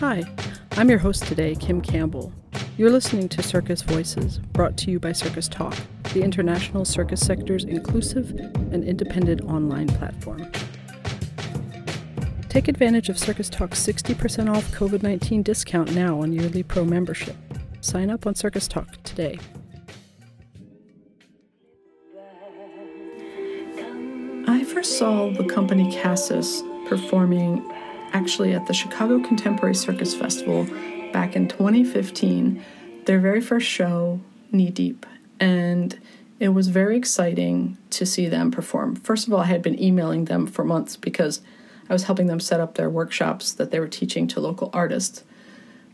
Hi, I'm your host today, Kim Campbell. You're listening to Circus Voices, brought to you by Circus Talk, the international circus sector's inclusive and independent online platform. Take advantage of Circus Talk's 60% off COVID 19 discount now on yearly pro membership. Sign up on Circus Talk today. Saw the company Casus performing actually at the Chicago Contemporary Circus Festival back in 2015, their very first show, Knee Deep. And it was very exciting to see them perform. First of all, I had been emailing them for months because I was helping them set up their workshops that they were teaching to local artists.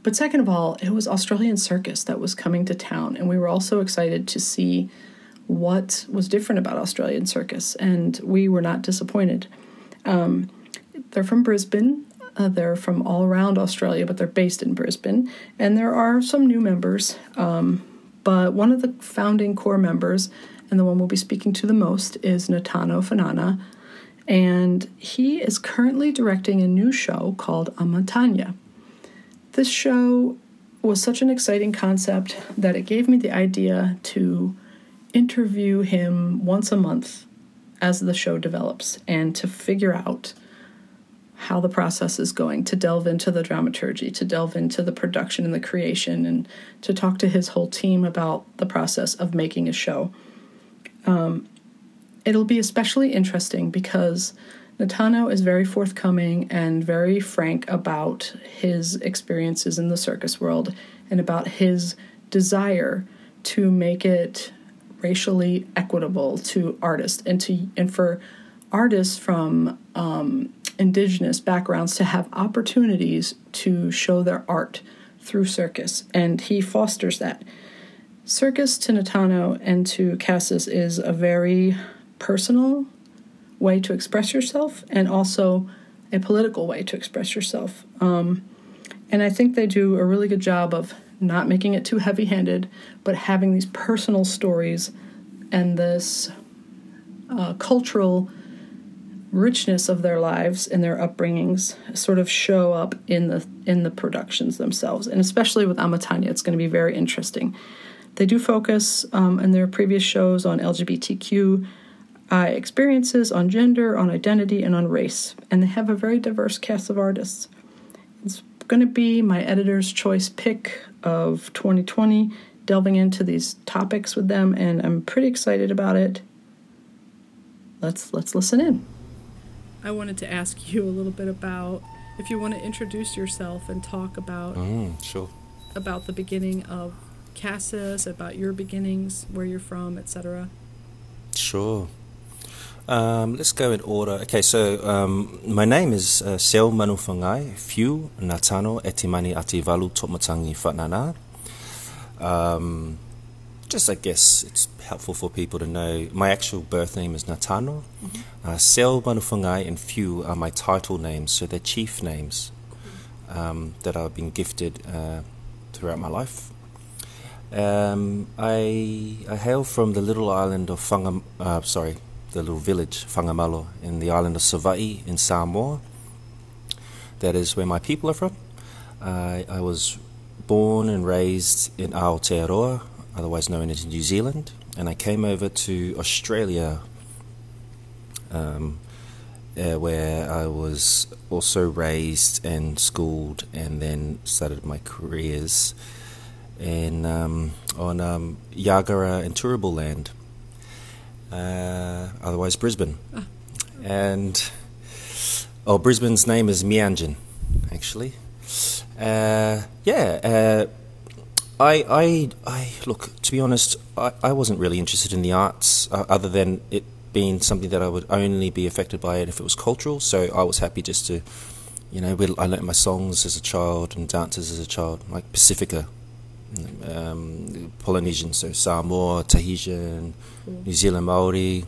But second of all, it was Australian Circus that was coming to town, and we were also excited to see what was different about Australian Circus, and we were not disappointed. Um, they're from Brisbane, uh, they're from all around Australia, but they're based in Brisbane. And there are some new members. Um, but one of the founding core members, and the one we'll be speaking to the most, is Natano Fa'anana. And he is currently directing a new show called Amatanga. This show was such an exciting concept that it gave me the idea to interview him once a month as the show develops and to figure out how the process is going, to delve into the dramaturgy, to delve into the production and the creation, and to talk to his whole team about the process of making a show. Um, it'll be especially interesting because Natano is very forthcoming and very frank about his experiences in the circus world and about his desire to make it racially equitable to artists and to and for artists from um, indigenous backgrounds to have opportunities to show their art through circus, and he fosters that. Circus to Natano and to Casus is a very personal way to express yourself and also a political way to express yourself. Um, and I think they do a really good job of not making it too heavy handed, but having these personal stories and this uh, cultural richness of their lives and their upbringings sort of show up in the in the productions themselves. And especially with amatanga it's going to be very interesting. They do focus um, in their previous shows on lgbtq uh, experiences on gender on identity and on race. And they have a very diverse cast of artists. It's going to be my editor's choice pick of 2020 delving into these topics with them and i'm pretty excited about it let's let's listen in I wanted to ask you a little bit about if you want to introduce yourself and talk about mm, sure. about the beginning of Casus, about your beginnings, where you're from, etc. Sure. Um, let's go in order. Okay, so um, my name is uh, Seo Manufangai, Fiu Natano Etimani Ativalu Tokmatangi Fatnana. Um, just I guess it's helpful for people to know my actual birth name is Natano. Mm-hmm. Uh, Sel Manufungai and Few are my title names, so they're chief names um, that I've been gifted uh, throughout my life. Um, I I hail from the little island of Fangam, uh, sorry, the little village Fangamalo in the island of Savaii in Samoa. That is where my people are from. I was born and raised in Aotearoa, otherwise known as New Zealand, and I came over to Australia, um, uh, where I was also raised and schooled, and then started my careers in um, on um, Yagara and Turrbal land, uh, otherwise Brisbane, ah. and oh, Brisbane's name is Meanjin, actually. Uh, yeah uh, I, I, I look. To be honest, I, I wasn't really interested in the arts, uh, other than it being something that I would only be affected by it if it was cultural. So I was happy just to, you know, I learnt my songs as a child and dances as a child, like Pacifica, um, Polynesian, so Samoa, Tahitian, mm. New Zealand Maori,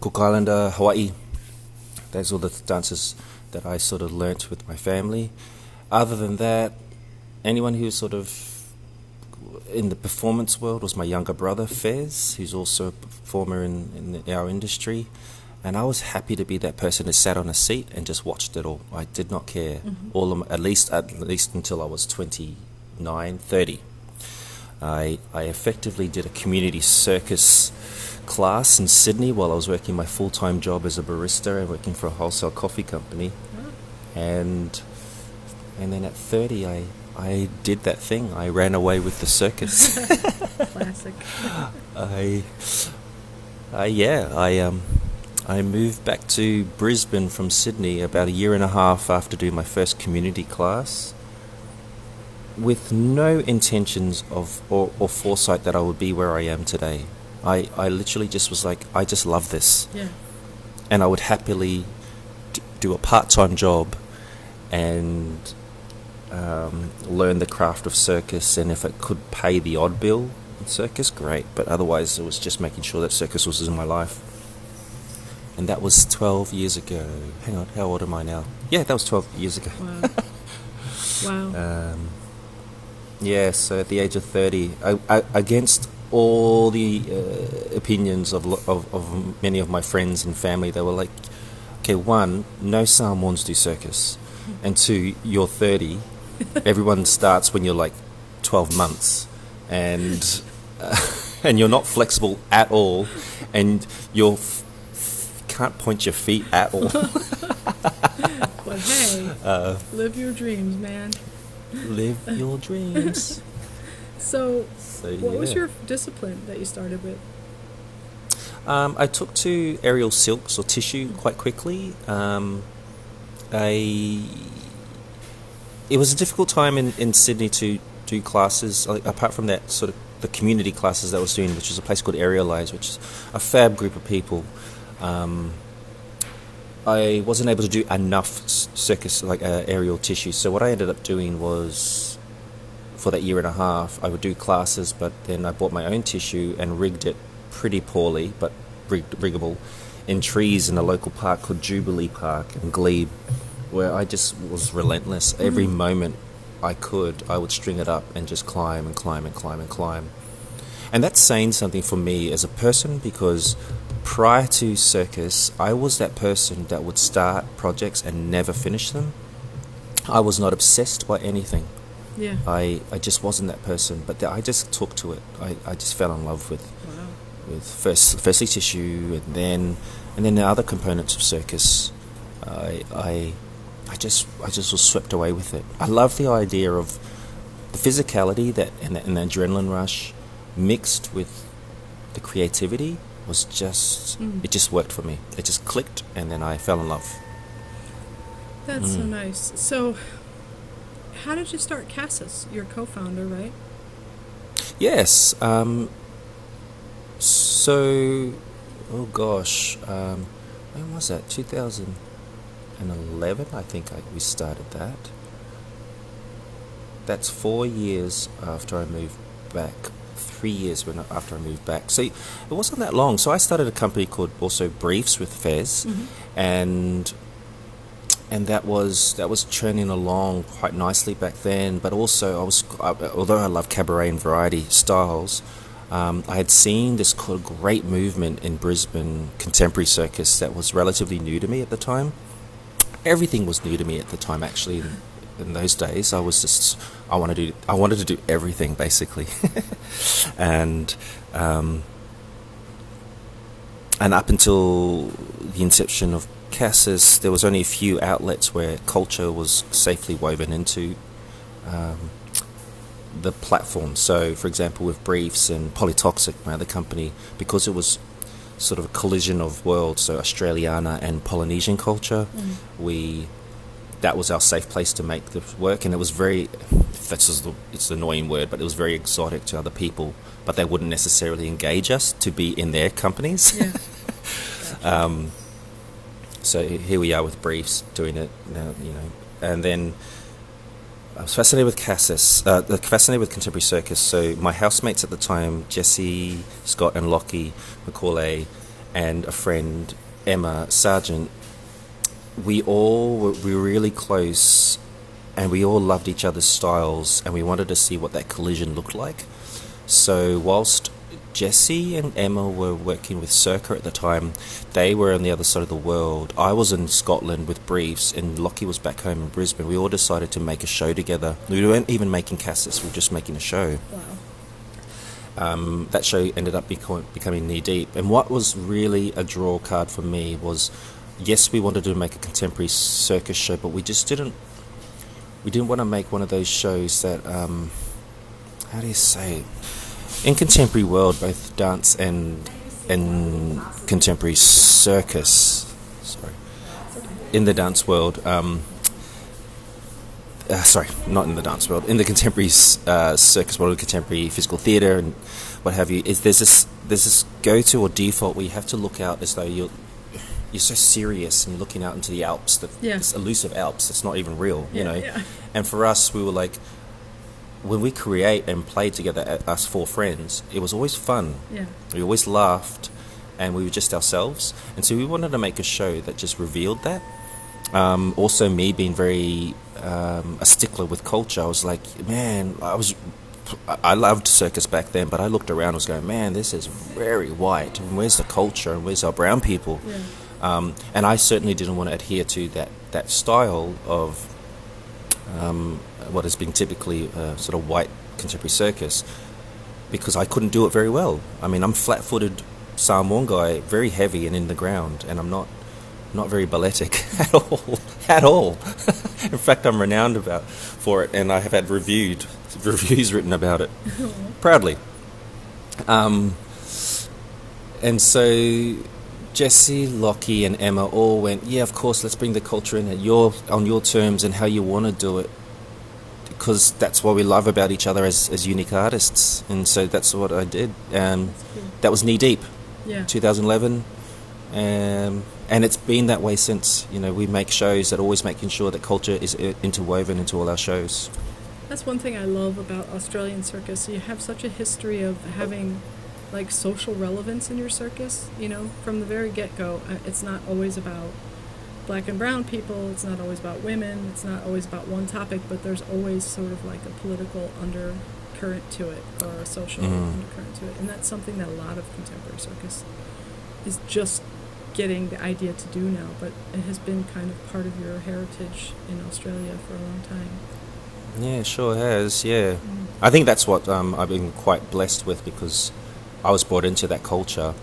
Cook Islander, Hawaii. Those all the dances that I sort of learnt with my family. Other than that, anyone who sort of in the performance world was my younger brother Fez, who's also a performer in, in our industry. And I was happy to be that person who sat on a seat and just watched it all. I did not care. Mm-hmm. All of, at least at least until I was 29, 30. I, I effectively did a community circus class in Sydney while I was working my full time job as a barista and working for a wholesale coffee company. And and then at 30, I, I did that thing. I ran away with the circus. Classic. I, I yeah, I um, I moved back to Brisbane from Sydney about a year and a half after doing my first community class, with no intentions of or, or foresight that I would be where I am today. I, I literally just was like, I just love this, Yeah. and I would happily d- do a part time job, and um, learn the craft of circus, and if it could pay the odd bill in circus, great. But otherwise, it was just making sure that circus was in my life. And that was 12 years ago. Hang on, how old am I now? Yeah, that was 12 years ago. Wow. wow. Um, yeah, so at the age of 30, I, I, against all the uh, opinions of, of, of many of my friends and family, they were like, okay, one, no Samoans do circus. And two, you're 30. Everyone starts when you're like 12 months. And, uh, and you're not flexible at all. And you're f- f- can't point your feet at all. but hey, uh, live your dreams, man. live your dreams. So, So, what was your discipline that you started with? Um, I took to aerial silks or tissue quite quickly. Um, I it was a difficult time in, in Sydney to do classes like, apart from that sort of the community classes that I was doing, which is a place called Aerialize, which is a fab group of people. Um, I wasn't able to do enough circus like uh, aerial tissue, so what I ended up doing was for that year and a half, I would do classes, but then I bought my own tissue and rigged it pretty poorly, but rigged, riggable, in trees in a local park called Jubilee Park in Glebe, where I just was relentless. Mm-hmm. Every moment I could, I would string it up and just climb and climb and climb and climb. And that's saying something for me as a person because prior to circus, I was that person that would start projects and never finish them. I was not obsessed by anything. Yeah. I, I just wasn't that person, but th- I just took to it. I, I just fell in love with, Wow. with first firstly tissue and then and then the other components of circus. I I I just I just was swept away with it. I love the idea of the physicality that and the, and the adrenaline rush mixed with the creativity was just Mm. it just worked for me. It just clicked and then I fell in love. That's so Mm. nice. So, how did you start Casus? Your co-founder, right? Yes. Um, so, oh gosh, um, when was that? 2011, I think I, we started that. That's four years after I moved back. Three years when after I moved back. So it wasn't that long. So I started a company called also Briefs with Fez, and and that was that was churning along quite nicely back then. But also, I was although I love cabaret and variety styles, um, I had seen this great movement in Brisbane contemporary circus that was relatively new to me at the time. Everything was new to me at the time, actually. In, in those days, I was just I wanted to do I wanted to do everything basically, and. Um, and up until the inception of Casus, there was only a few outlets where culture was safely woven into um, the platform. So, for example, with Briefs and Polytoxic, my other company, because it was sort of a collision of worlds, so Australiana and Polynesian culture, we that was our safe place to make the work, and it was very that's just the, it's an annoying word, but it was very exotic to other people, but they wouldn't necessarily engage us to be in their companies. Yeah. Um, so here we are with briefs doing it now, you know, and then I was fascinated with Casus, uh, fascinated with contemporary circus. So my housemates at the time, Jesse, Scott, and Lockie McAulay, and a friend Emma Serjeant, we all were, we were really close, and we all loved each other's styles, and we wanted to see what that collision looked like. So whilst Jesse and Emma were working with Circa at the time. They were on the other side of the world. I was in Scotland with Briefs, and Lockie was back home in Brisbane. We all decided to make a show together. We weren't even making Casus, we were just making a show. Wow. Um, that show ended up beco- becoming knee deep. And what was really a draw card for me was yes, we wanted to make a contemporary circus show, but we just didn't. We didn't want to make one of those shows that. Um, how do you say? In contemporary world, both dance and and contemporary circus. Sorry. In the dance world. Um, uh, sorry, not in the dance world, in the contemporary uh, circus world, contemporary physical theatre, and what have you, is there's this there's this go to or default where you have to look out as though you're you're so serious and looking out into the Alps, the, Yeah. this elusive Alps. It's not even real, you Yeah, know. yeah. And for us, we were like, when we create and play together, us four friends, it was always fun. Yeah. We always laughed, and we were just ourselves. And so we wanted to make a show that just revealed that. Um, also, me being very um, a stickler with culture, I was like, man, I was. I loved circus back then, but I looked around and was going, man, this is very white. And where's the culture? And where's our brown people? Yeah. Um, and I certainly didn't want to adhere to that, that style of um, what has been typically uh, sort of white contemporary circus because I couldn't do it very well. I mean, I'm flat-footed Samoan guy, very heavy and in the ground, and I'm not not very balletic at all, at all. in fact, I'm renowned about for it, and I have had reviewed reviews written about it proudly. Um, and so Jesse, Lockie, and Emma all went, yeah, of course, let's bring the culture in at your on your terms and how you want to do it, because that's what we love about each other as, as unique artists. And so that's what I did. Um, cool. that was knee deep, Yeah. 2011, um, and it's been that way since. You know, we make shows that always making sure that culture is uh, interwoven into all our shows. That's one thing I love about Australian circus. You have such a history of having like social relevance in your circus, you know, from the very get-go. Uh, It's not always about black and brown people, it's not always about women, it's not always about one topic, but there's always sort of like a political undercurrent to it or a social Mhm. undercurrent to it. And that's something that a lot of contemporary circus is just getting the idea to do now, but it has been kind of part of your heritage in Australia for a long time. Yeah, sure has. Yeah. Mm. I think that's what um, I've been quite blessed with because I was brought into that culture.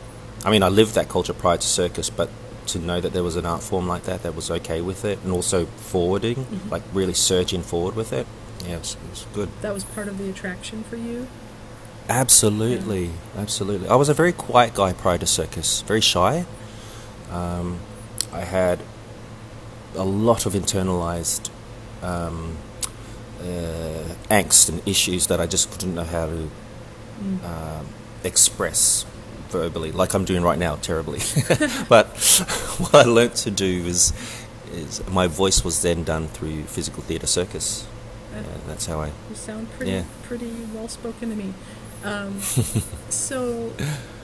I mean, I lived that culture prior to circus, but to know that there was an art form like that that was okay with it and also forwarding, Mhm. like really surging forward with it, yeah, it's, it's good. that was part of the attraction for you. Absolutely, absolutely. I was a very quiet guy prior to circus, very shy. Um, I had a lot of internalized um, uh, angst and issues that I just couldn't know how to Mm. um, express verbally, like I'm doing right now, terribly. but what I learnt to do is, is my voice was then done through physical theatre circus. Uh, Yeah, that's how I. You sound pretty Yeah. pretty well spoken to me. Um, so,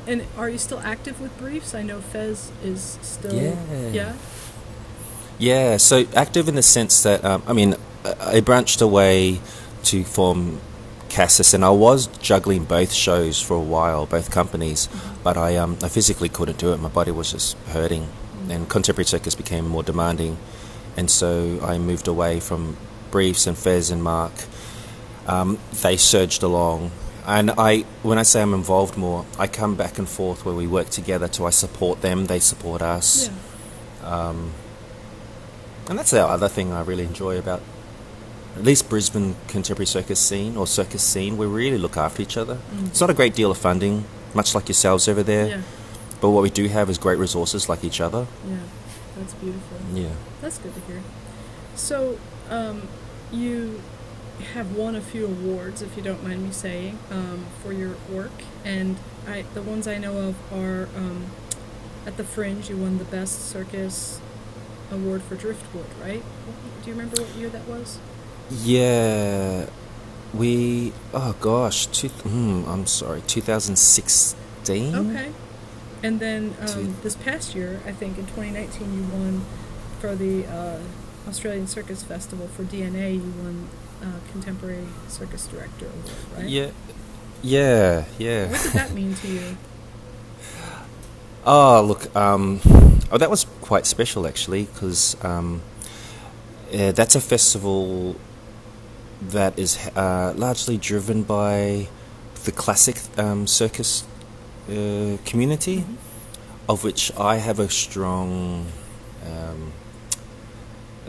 and are you still active with briefs? I know Fez is still. Yeah. Yeah. Yeah, so active in the sense that um, I mean, I I branched away to form Casus, and I was juggling both shows for a while, both companies, but I um, I physically couldn't do it. My body was just hurting, and contemporary circus became more demanding, and so I moved away from Briefs and Fez and Mark. Um, they surged along. And I, when I say I'm involved more, I come back and forth where we work together. To I support them, they support us. Yeah. Um, and that's the other thing I really enjoy about at least Brisbane contemporary circus scene or circus scene. We really look after each other. Mm. It's not a great deal of funding, much like yourselves over there. Yeah. But what we do have is great resources like each other. Yeah. That's beautiful. Yeah. That's good to hear. So, um, you have won a few awards, if you don't mind me saying, um, for your work, and I the ones I know of are um, at the Fringe. You won the Best Circus Award for Driftwood, right? Do you remember what year that was? Yeah. We, oh gosh, two, hmm, I'm sorry, 2016? Okay. And then um, Two- this past year, I think in 2019, you won for the uh, Australian Circus Festival for DNA. You won uh, Contemporary Circus Director Award, right? Yeah. Yeah, yeah. What did that mean to you? Oh, look, um, oh, that was quite special actually, because um, that's a festival that is uh, largely driven by the classic um, circus uh, community, Mhm. of which I have a strong. Um,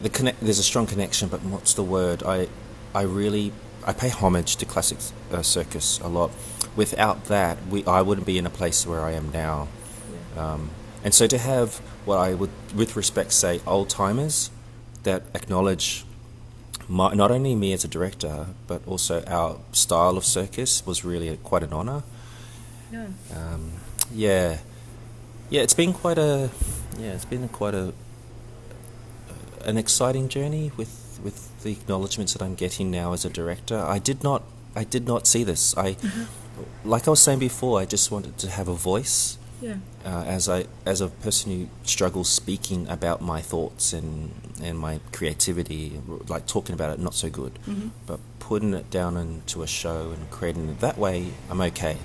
the connect, there's a strong connection, but what's the word? I, I really, I pay homage to classic uh, circus a lot. Without that, we, I wouldn't be in a place where I am now. Yeah. Um, and so to have what I would, with respect, say old timers that acknowledge my, not only me as a director, but also our style of circus was really a, quite an honor. Yeah. Um, yeah, yeah, it's been quite a, yeah, it's been quite a, an exciting journey with with the acknowledgements that I'm getting now as a director. I did not, I did not see this. I, like I was saying before, I just wanted to have a voice Yeah. uh, as I as a person who struggles speaking about my thoughts and and my creativity, like talking about it, not so good, hmm but putting it down into a show and creating it that way, I'm okay.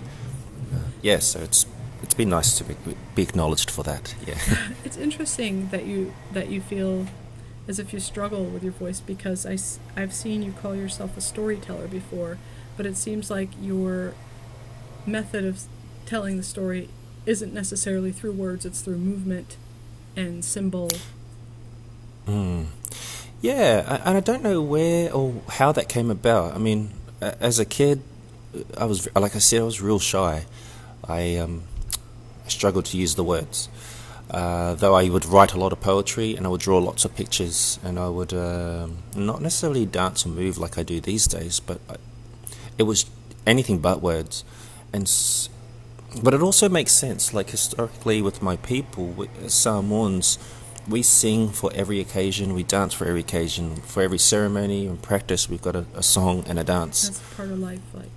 Uh, yeah, so it's it's been nice to be, be acknowledged for that. Yeah. It's interesting that you that you feel as if you struggle with your voice because I I've seen you call yourself a storyteller before, but it seems like your method of telling the story isn't necessarily through words; it's through movement and symbol. Mm. Yeah, a- and I don't know where or how that came about. I mean, as a kid, I was like I said, I was real shy. I um, struggled to use the words. Uh, though I would write a lot of poetry and I would draw lots of pictures and I would um, not necessarily dance or move like I do these days, but I, it was anything but words. And but it also makes sense. Like historically, with my people, we, Samoans, we sing for every occasion, we dance for every occasion, for every ceremony and practice. We've got a, a song and a dance. That's part of life, like.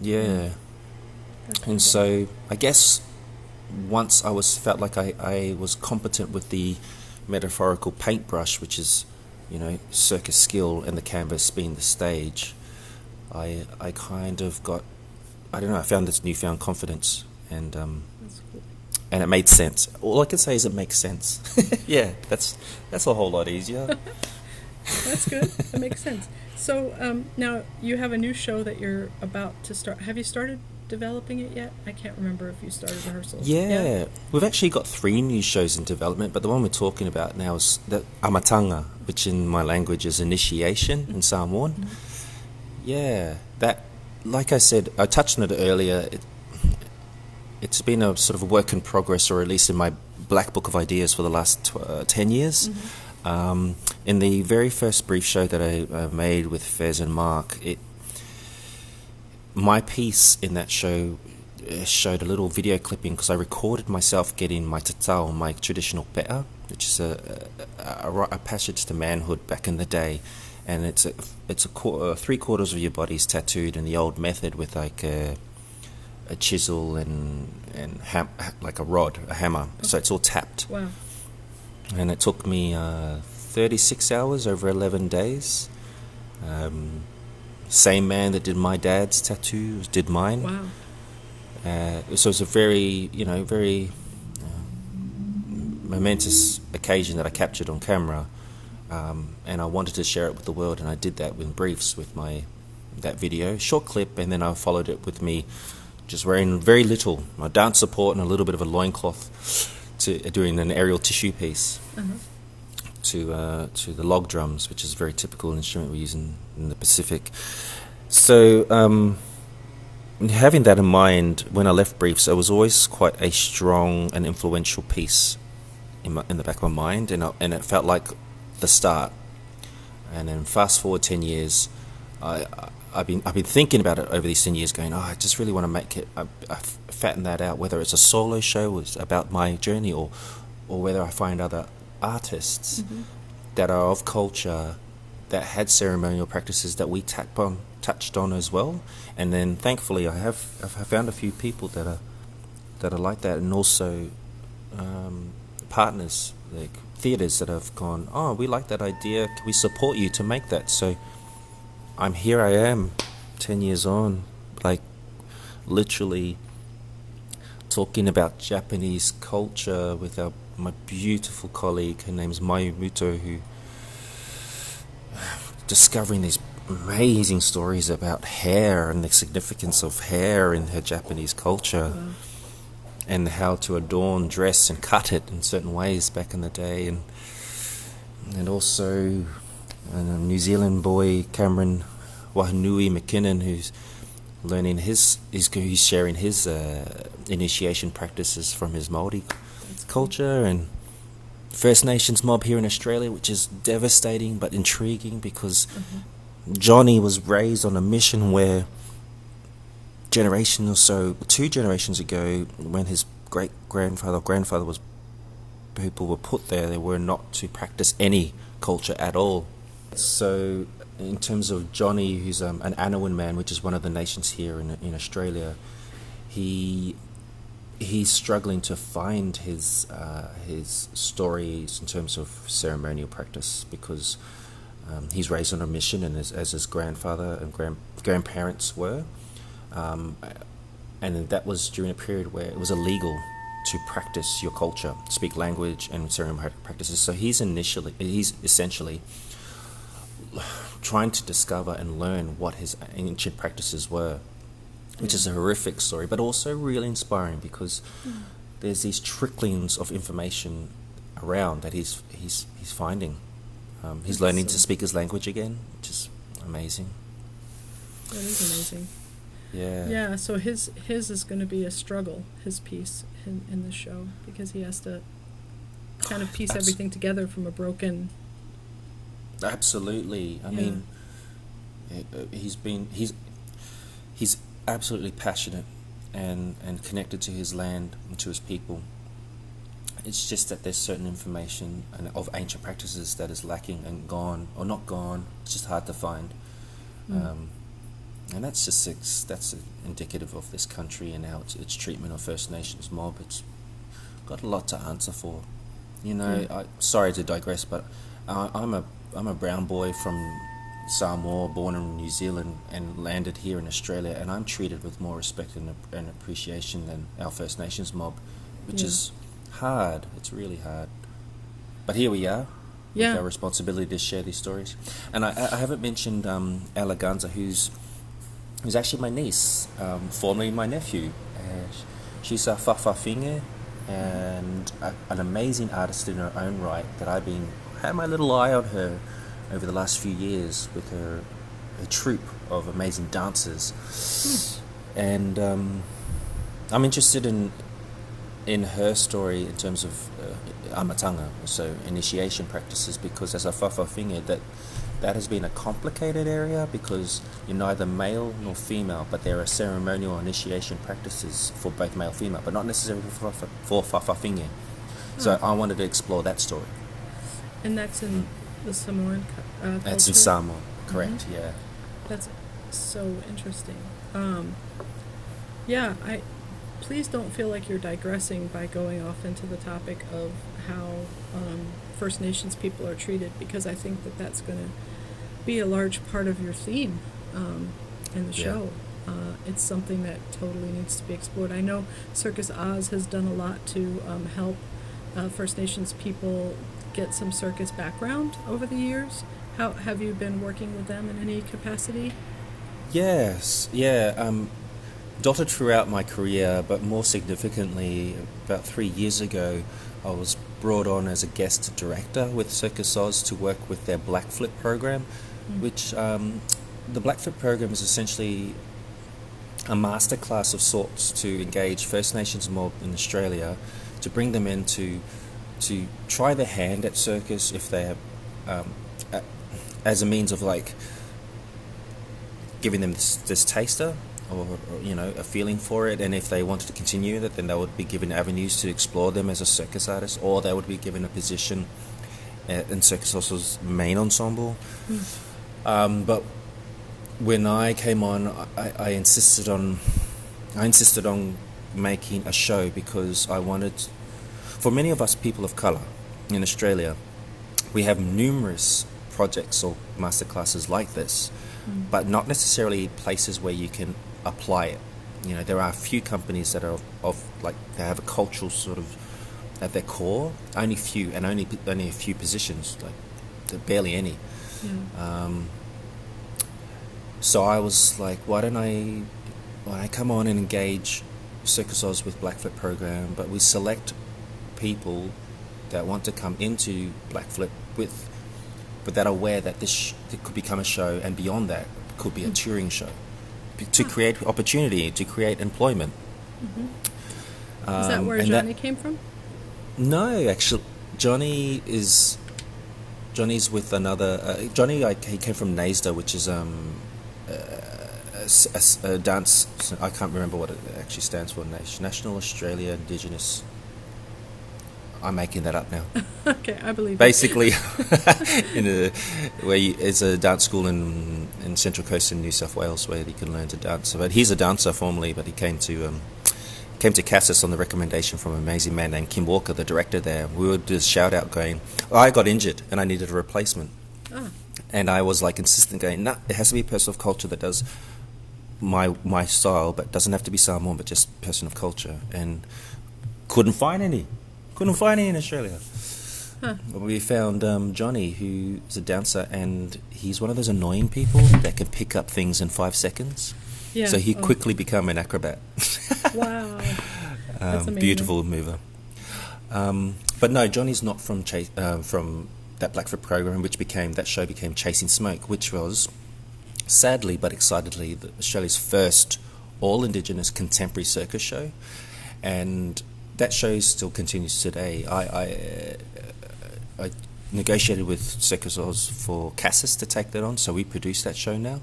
Yeah. That's And cool. so I guess once I was felt like I, I was competent with the metaphorical paintbrush, which is, you know, circus skill and the canvas being the stage, I I kind of got I don't know, I found this newfound confidence and um cool. and it made sense. All I can say is it makes sense. yeah, that's that's a whole lot easier. That's good. that makes sense. So um, now you have a new show that you're about to start. Have you started developing it yet? I can't remember if you started rehearsals. Yeah, we've actually got three new shows in development, but the one we're talking about now is the Amatanga, which in my language is initiation in Samoan. Mhm. Yeah, that, like I said, I touched on it earlier. It, it's been a sort of a work in progress, or at least in my black book of ideas for the last tw- uh, 10 years. Mhm. Um, in the very first brief show that I uh, made with Fez and Mark, it my piece in that show uh, showed a little video clipping because I recorded myself getting my tatau, my traditional pe'a, which is a, a, a, a passage to manhood back in the day, and it's a, it's a qu- uh, three quarters of your body's tattooed in the old method with like a, a chisel and and ham- like a rod, a hammer. So it's all tapped Wow. and it took me uh, 36 hours over 11 days. Um, same man that did my dad's tattoos did mine. Wow. Uh, so it's a very, you know, very uh, momentous occasion that I captured on camera, um, and I wanted to share it with the world, and I did that in briefs with my that video, short clip, and then I followed it with me just wearing very little, my dance support and a little bit of a loincloth to doing an aerial tissue piece Uh-huh. to uh, to the log drums, which is a very typical instrument we use in, in the Pacific. So, um, having that in mind, when I left Briefs, it was always quite a strong and influential piece in, my, in the back of my mind, and, I, and it felt like the start. And then fast forward ten years, I, I've been I've been thinking about it over these ten years, going, oh, I just really want to make it, I, I fatten that out, whether it's a solo show, it's about my journey, or or whether I find other artists Mhm. that are of culture that had ceremonial practices that we tap on, touched on as well. And then thankfully, I have I've found a few people that are that are like that, and also um, partners like theaters that have gone, oh, we like that idea. Can we support you to make that? So I'm here. I am, ten years on, like literally talking about Japanese culture with our my beautiful colleague. Her name's Mayu Muto, who discovering these amazing stories about hair and the significance of hair in her Japanese culture. And how to adorn, dress, and cut it in certain ways back in the day, and and also a New Zealand boy Cameron Wahanui McKinnon, who's learning his, he's, he's sharing his uh, initiation practices from his Maori culture and First Nations mob here in Australia, which is devastating but intriguing because mm-hmm. Johnny was raised on a mission where generation or so, two generations ago, when his great grandfather or grandfather was people were put there, they were not to practice any culture at all. So, in terms of Johnny, who's um, an Anaiwan man, which is one of the nations here in in Australia, he he's struggling to find his uh, his stories in terms of ceremonial practice because um, he's raised on a mission, and as, as his grandfather and grand, grandparents were, um, and that was during a period where it was illegal to practice your culture, speak language, and ceremonial practices. So he's initially he's essentially trying to discover and learn what his ancient practices were which is a horrific story, but also really inspiring because mm. there's these tricklings of information around that he's he's he's finding. Um, he's learning so to speak his language again, which is amazing. That is amazing. Yeah. Yeah. So his his is going to be a struggle. His piece in in the show because he has to kind of piece everything together from a broken. Absolutely. I yeah. mean, uh, he's been he's he's absolutely passionate and, and connected to his land and to his people. It's just that there's certain information and of ancient practices that is lacking and gone, or not gone. It's just hard to find, mm. um, and that's just that's indicative of this country and how its, its treatment of First Nations mob. It's got a lot to answer for. You know, mm. I, sorry to digress, but I, I'm a I'm a brown boy from Samoa, born in New Zealand and landed here in Australia, and I'm treated with more respect and, and appreciation than our First Nations mob, which yeah. is hard. It's really hard. But here we are. Yeah. With our responsibility to share these stories. And I, I haven't mentioned um, Eleganza, who's who's actually my niece, um, formerly my nephew. Uh, she's a fa'afafine and a, an amazing artist in her own right that I've been had my little eye on her over the last few years with her, her troupe of amazing dancers. And um, I'm interested in in her story in terms of uh, amatanga, so initiation practices, because as a fa'afafine, that that has been a complicated area because you're neither male nor female, but there are ceremonial initiation practices for both male and female, but not necessarily for, for, for fa'afafine. So. I wanted to explore that story. And that's in the Samoan uh, culture? That's in Samoa, correct, mm-hmm. yeah. That's so interesting. Um, yeah, I please don't feel like you're digressing by going off into the topic of how um, First Nations people are treated because I think that that's going to be a large part of your theme um, in the yeah. show. Uh, it's something that totally needs to be explored. I know Circus Oz has done a lot to um, help uh, First Nations people get some circus background over the years. How have you been working with them in any capacity? Yes, yeah. Um, dotted throughout my career, but more significantly, about three years ago, I was brought on as a guest director with Circus Oz to work with their BLAKflip program, mm. which um, the BLAKflip program is essentially a masterclass of sorts to engage First Nations mob in Australia to bring them in to to try their hand at circus if they um, as a means of like giving them this, this taster or, or, you know a feeling for it and if they wanted to continue that then they would be given avenues to explore them as a circus artist or they would be given a position in Circus Oz's main ensemble mm. Um, but when I came on I, I insisted on I insisted on making a show because I wanted for many of us people of colour in Australia, we have numerous projects or masterclasses like this, mm. but not necessarily places where you can apply it you know, there are a few companies that are of, of like they have a cultural sort of at their core. Only few, and only only a few positions, like barely any. Yeah. Um, so I was like, why don't I, why don't I come on and engage Circus Oz with BLAKflip program, but we select people that want to come into BLAKflip with, but that are aware that this sh- it could become a show, and beyond that, could be a touring show, to create opportunity, to create employment. Is that Um, where Johnny came from? no, actually, Johnny is Johnny's with another. Uh, Johnny, like, he came from NAISDA, which is um, uh, a, a a dance. I can't remember what it actually stands for. National Australia Indigenous. I'm making that up now. okay, I believe. Basically, in a where you, it's a dance school in in Central Coast in New South Wales where you can learn to dance. But he's a dancer formerly, but he came to um, came to Casus on the recommendation from an amazing man named Kim Walker, the director there. We would do a shout out going, oh, I got injured and I needed a replacement. Ah, And I was like insistent going, nah, it has to be a person of culture that does my my style, but doesn't have to be Samoan, but just person of culture. And couldn't find any. Couldn't find any in Australia. Huh. We found um, Johnny, who is a dancer, and he's one of those annoying people that can pick up things in five seconds. Yeah. So he oh, quickly became an acrobat. Wow. Um, beautiful mover. Um, but no, Johnny's not from Chase, uh, from that BLAKflip program, which became that show became Chasing Smoke, which was sadly but excitedly the, Australia's first all Indigenous contemporary circus show, and that show still continues today. I I, uh, I negotiated with Circus Oz for Casus to take that on, so we produce that show now,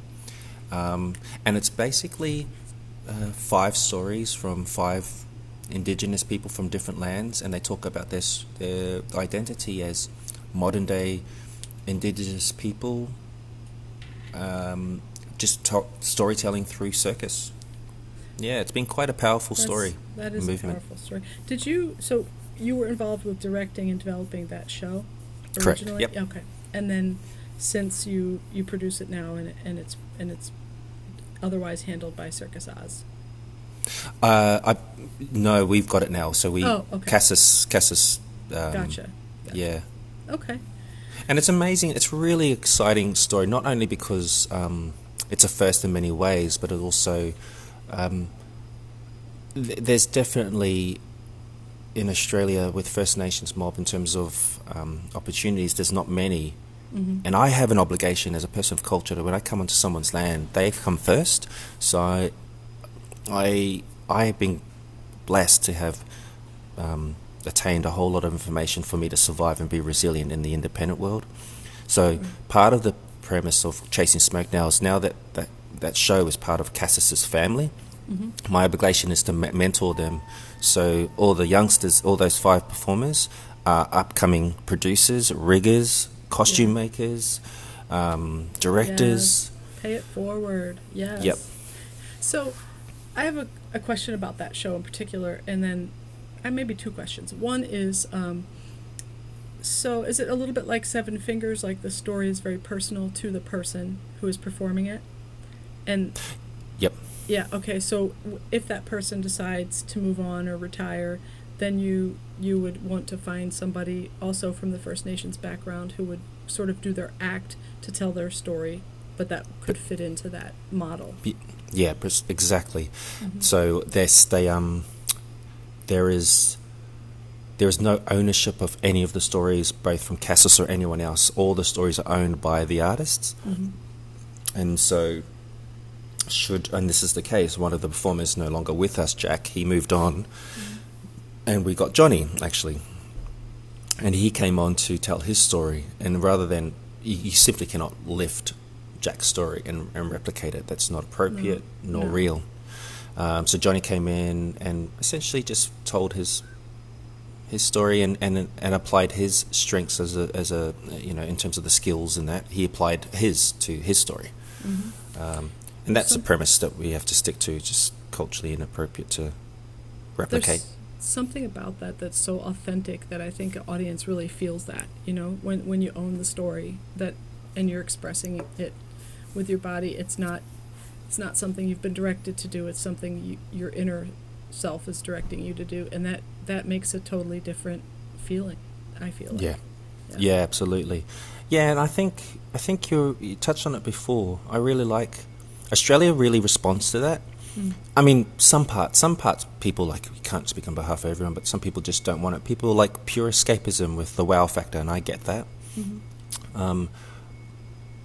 um, and it's basically uh, five stories from five indigenous people from different lands, and they talk about their their identity as modern day indigenous people. Um, just to- storytelling through circus. Yeah, it's been quite a powerful That's- story. That is movement. a powerful story. Did you? So you were involved with directing and developing that show originally? Correct, yep. Okay. And then since you you produce it now and and it's and it's otherwise handled by Circus Oz. Uh, I no, we've got it now. So we Oh, okay. Casus Casus. Um, Gotcha. Gotcha. Yeah, Okay. and it's amazing. It's a really exciting story, not only because um, it's a first in many ways, but it also um, th- there's definitely in Australia with First Nations mob in terms of um, opportunities. There's not many, hmm and I have an obligation as a person of culture that when I come onto someone's land, they've come first. So I, I, I have been blessed to have um, attained a whole lot of information for me to survive and be resilient in the independent world. So part of the premise of Chasing Smoke now is now that that, that show is part of Casus's family. hmm My obligation is to me- mentor them. So all the youngsters, all those five performers, are upcoming producers, riggers, costume Yeah. makers, um, directors. Pay it forward. Yes. Yep. So, I have a, a question about that show in particular, and then I maybe two questions. One is, um, so is it a little bit like Seven Fingers? Like the story is very personal to the person who is performing it, and Yep. yeah, okay. So w- if that person decides to move on or retire, then you you would want to find somebody also from the First Nations background who would sort of do their act to tell their story, but that could fit into that model. Yeah, exactly. Mhm. So there's they um there is there is no ownership of any of the stories, both from Casus or anyone else. All the stories are owned by the artists, Mhm. and so should and this is the case. One of the performers no longer with us, Jack. He moved on, and we got Johnny actually, and he came on to tell his story. And rather than you, simply cannot lift Jack's story and, and replicate it. That's not appropriate nor No. real. Um, so Johnny came in and essentially just told his his story and, and and applied his strengths as a as a you know in terms of the skills and that he applied his to his story. Mhm. Um, and that's So- a premise that we have to stick to, just culturally inappropriate to replicate. Something about that that's so authentic that I think an audience really feels that. You know, when when you own the story that and you're expressing it with your body, it's not it's not something you've been directed to do. It's something you, your inner self is directing you to do, and that that makes a totally different feeling. I feel. Like. Yeah. yeah, yeah, absolutely. Yeah, and I think I think you you touched on it before. I really like Australia. Really responds to that. Mm. I mean, some parts, some parts, people like we can't speak on behalf of everyone, but some people just don't want it. People like pure escapism with the wow factor, and I get that. Mm-hmm. Um,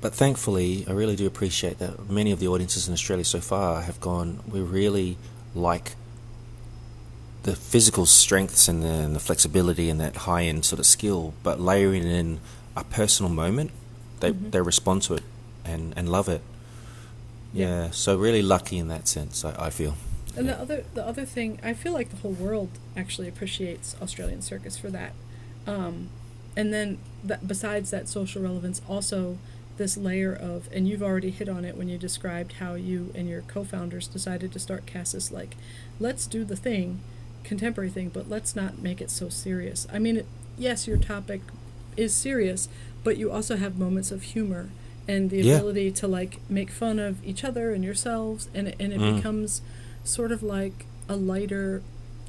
but thankfully, I really do appreciate that many of the audiences in Australia so far have gone. We really like the physical strengths and the, and the flexibility and that high end sort of skill, but layering in a personal moment, they mm-hmm. they respond to it and, and love it. Yeah. so really lucky in that sense. I, I feel. And yeah. the other the other thing, I feel like the whole world actually appreciates Australian circus for that. Um, and then that, besides that social relevance, also this layer of, and you've already hit on it when you described how you and your co-founders decided to start Casus. Like, let's do the thing, contemporary thing, but let's not make it so serious. I mean, it, yes, your topic is serious, but you also have moments of humor and the yeah. ability to like make fun of each other and yourselves, and it, and it mm. becomes sort of like a lighter.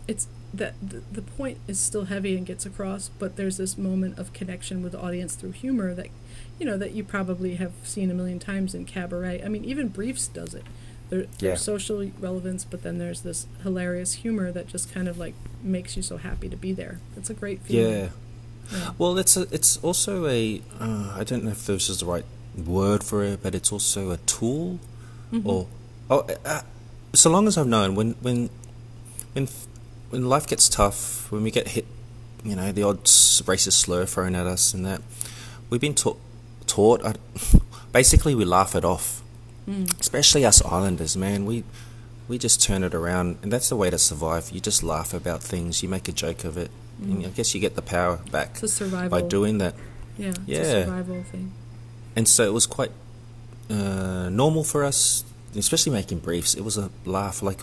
It's that the, the point is still heavy and gets across, but there's this moment of connection with the audience through humor that, you know, that you probably have seen a million times in cabaret. I mean, even Briefs does it. There, yeah. There's social relevance, but then there's this hilarious humor that just kind of like makes you so happy to be there. It's a great feeling. Yeah. yeah. Well, it's a, it's also a uh, I don't know if this is the right word for it, but it's also a tool, mm-hmm. or oh, uh, so long as I've known when when when when life gets tough, when we get hit, you know, the odd racist slur thrown at us, and that we've been taught taught. Uh, basically, we laugh it off Mm. Especially us islanders, man. We we just turn it around, and that's the way to survive. You just laugh about things. You make a joke of it. Mm. And I guess you get the power back It's a survival. by doing that. Yeah, yeah. survival thing. And so it was quite uh, normal for us, especially making briefs. It was a laugh. Like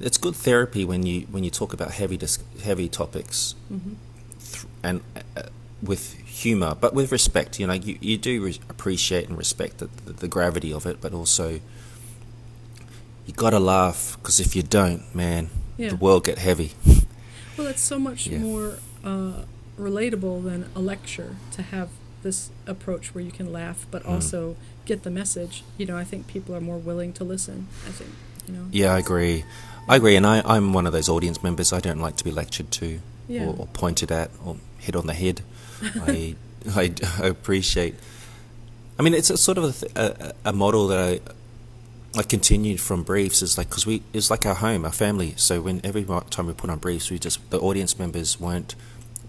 it's good therapy when you when you talk about heavy dis- heavy topics, mm-hmm. th- and uh, with humor, but with respect. You know, you, you do re- appreciate and respect the, the, the, gravity of it, but also you gotta laugh because if you don't, man, yeah. the world get heavy. Well, it's so much yeah. more uh, relatable than a lecture to have this approach where you can laugh, but mm. also get the message. You know, I think people are more willing to listen. I think. You know. Yeah, I agree. I agree, and I, I'm one of those audience members. I don't like to be lectured to, yeah. or, or pointed at, or hit on the head. I, I, I appreciate. I mean, it's a sort of a, a, a model that I I continued from briefs is like because we it's like our home, our family. So when every time we put on briefs, we just the audience members weren't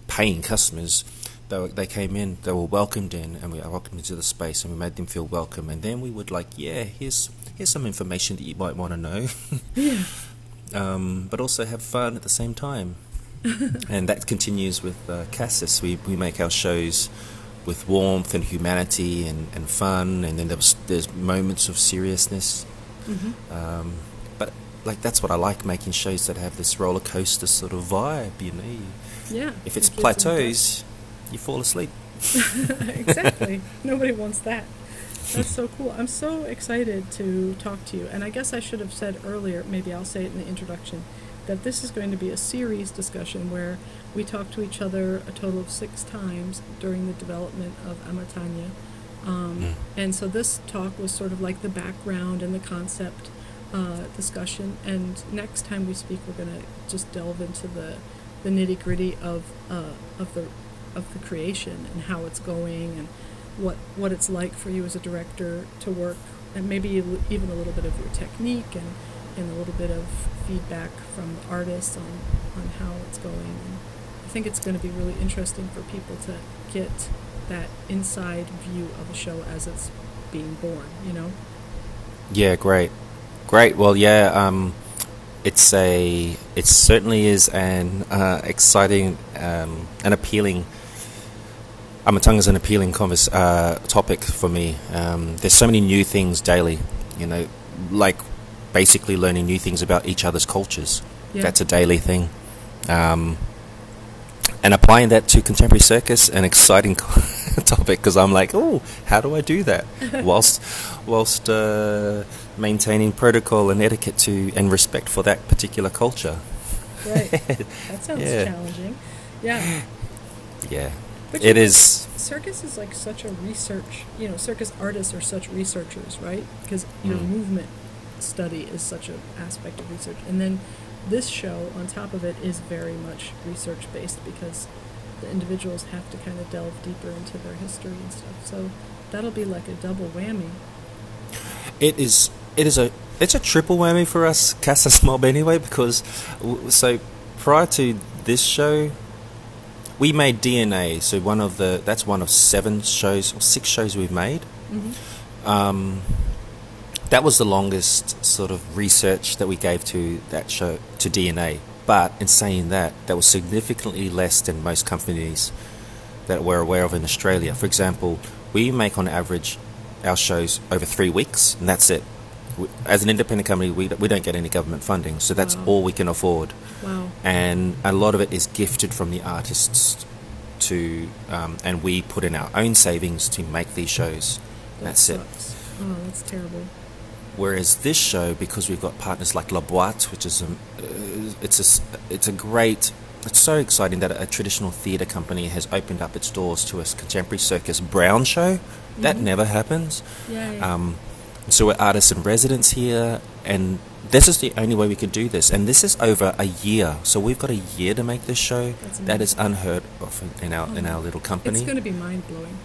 paying customers. They, were, they came in, they were welcomed in, and we welcomed into the space, and we made them feel welcome. And then we would like, yeah, here's here's some information that you might want to know, yeah. um, but also have fun at the same time. and that continues with uh, Casus. We, we make our shows with warmth and humanity and, and fun, and then there's, there's moments of seriousness. Mm-hmm. Um, but like that's what I like making shows that have this roller coaster sort of vibe. You know, yeah. If it's plateaus, you fall asleep. exactly. Nobody wants that. That's so cool. I'm so excited to talk to you. And I guess I should have said earlier, maybe I'll say it in the introduction that this is going to be a series discussion where we talk to each other a total of six times during the development of Amatanga. Um, mm. And so this talk was sort of like the background and the concept uh, discussion. And next time we speak, we're going to just delve into the, the nitty gritty of uh, of the of the creation and how it's going and what what it's like for you as a director to work and maybe even a little bit of your technique and and a little bit of feedback from the artists on, on how it's going. And I think it's going to be really interesting for people to get that inside view of a show as it's being born, you know? Yeah, great. Great. Well, yeah, um, it's a, it certainly is an uh, exciting um, and appealing Amatanga is an appealing converse, uh, topic for me. Um, there's so many new things daily, you know, like basically learning new things about each other's cultures. Yeah. That's a daily thing. Um, and applying that to contemporary circus, an exciting topic because I'm like, oh, how do I do that whilst whilst uh, maintaining protocol and etiquette to and respect for that particular culture. Right. That sounds Yeah. challenging. Yeah. Yeah, But it know. Circus is like such a research, you know, circus artists are such researchers, right? Because your Mm. movement study is such an aspect of research. And then this show, on top of it, is very much research based because the individuals have to kind of delve deeper into their history and stuff. So that'll be like a double whammy. It is. It is a. It's a triple whammy for us, Casus Mob, anyway, because so prior to this show, we made DNA. So one of the that's one of seven shows or six shows we've made. Mm-hmm. Um, that was the longest sort of research that we gave to that show to DNA. But in saying that, that was significantly less than most companies that we're aware of in Australia. For example, we make on average our shows over three weeks, and that's it. We- As an independent company, we, we don't get any government funding, so that's Wow. all we can afford. Wow. And a lot of it is gifted from the artists to, um, and we put in our own savings to make these shows. That That's it. Oh, that's terrible. Whereas this show, because we've got partners like La Boite, which is a, uh, it's a, it's a great, it's so exciting that a, traditional theatre company has opened up its doors to a contemporary circus brown show. That Mhm. never happens. Yeah, yeah. Um, so we're artists in residence here, and this is the only way we could do this. And this is over a year, so we've got a year to make this show. That is unheard of in our in our little company. It's going to be mind blowing.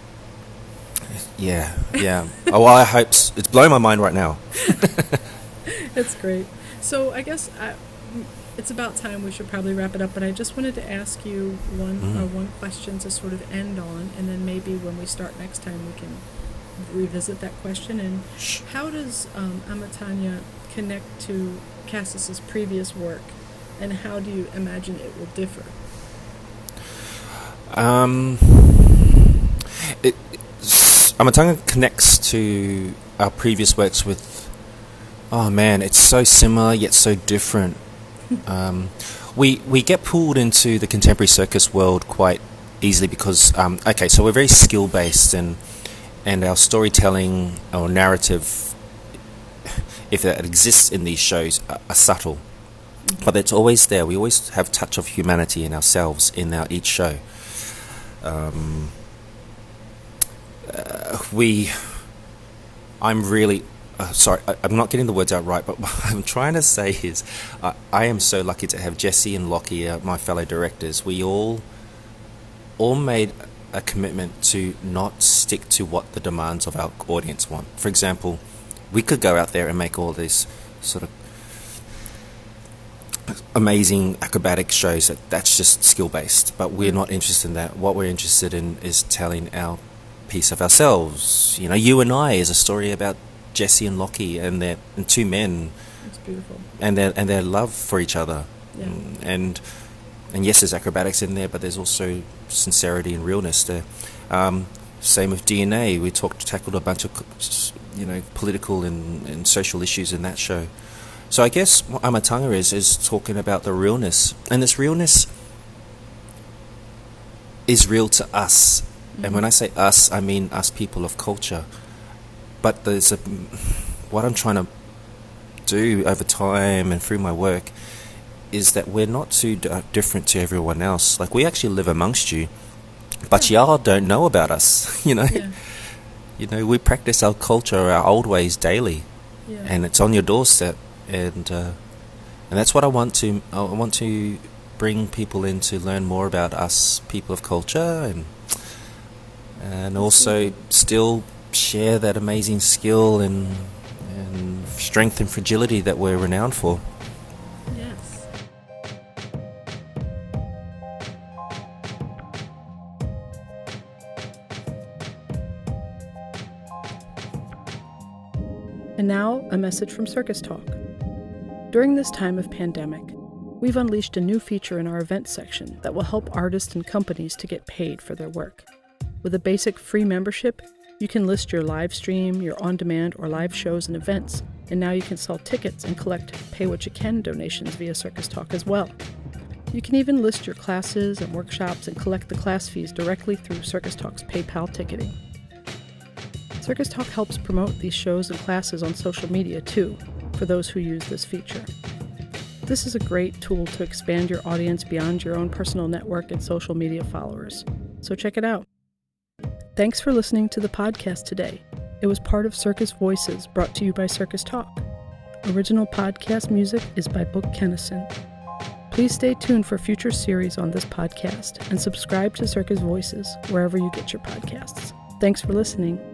Yeah, yeah. oh, I hope s- it's blowing my mind right now. That's great. So I guess I, it's about time we should probably wrap it up. But I just wanted to ask you one Mhm. uh, one question to sort of end on, and then maybe when we start next time we can revisit that question. And how does um, Amatanga connect to Casus's previous work, and how do you imagine it will differ? Um, it, Amatanga connects to our previous works with. Oh man, it's so similar yet so different. Um, we we get pulled into the contemporary circus world quite easily because um, okay, so we're very skill based and and our storytelling our narrative, if that exists in these shows, are, are subtle, but it's always there. We always have touch of humanity in ourselves in our each show. Um, uh, we i'm really uh, sorry I, i'm not getting the words out right but what i'm trying to say is uh, i am so lucky to have jesse and lockie uh, my fellow directors. We all all made a commitment to not stick to what the demands of our audience want. For example we could go out there and make all these sort of amazing acrobatic shows that that's just skill based but we're not interested in that. What we're interested in is telling our piece of ourselves. You know you and i is a story about jesse and lockie and their and two men. It's beautiful. and their and their love for each other. Yeah. And and yes there's acrobatics in there but there's also sincerity and realness there um, same with dna we talked tackled a bunch of you know political and, and social issues in that show so I guess what Amatanga is is talking about the realness, and this realness is real to us. And when I say us, I mean us people of culture. But there's a what I'm trying to do over time and through my work is that we're not too d- different to everyone else. Like we actually live amongst you, but y'all don't know about us. You know, Yeah. you know we practice our culture, our old ways daily Yeah. and it's on your doorstep and uh, and that's what I want to I want to bring people in to learn more about us people of culture and and also still share that amazing skill and and strength and fragility that we're renowned for. Now, a message from Circus Talk. During this time of pandemic, we've unleashed a new feature in our events section that will help artists and companies to get paid for their work. With a basic free membership, you can list your live stream, your on demand, or live shows and events, and now you can sell tickets and collect pay what you can donations via Circus Talk as well. You can even list your classes and workshops and collect the class fees directly through Circus Talk's PayPal ticketing. Circus Talk helps promote these shows and classes on social media too, for those who use this feature. This is a great tool to expand your audience beyond your own personal network and social media followers, so check it out. Thanks for listening to the podcast today. It was part of Circus Voices, brought to you by Circus Talk. Original podcast music is by Book Kennison. Please stay tuned for future series on this podcast and subscribe to Circus Voices wherever you get your podcasts. Thanks for listening.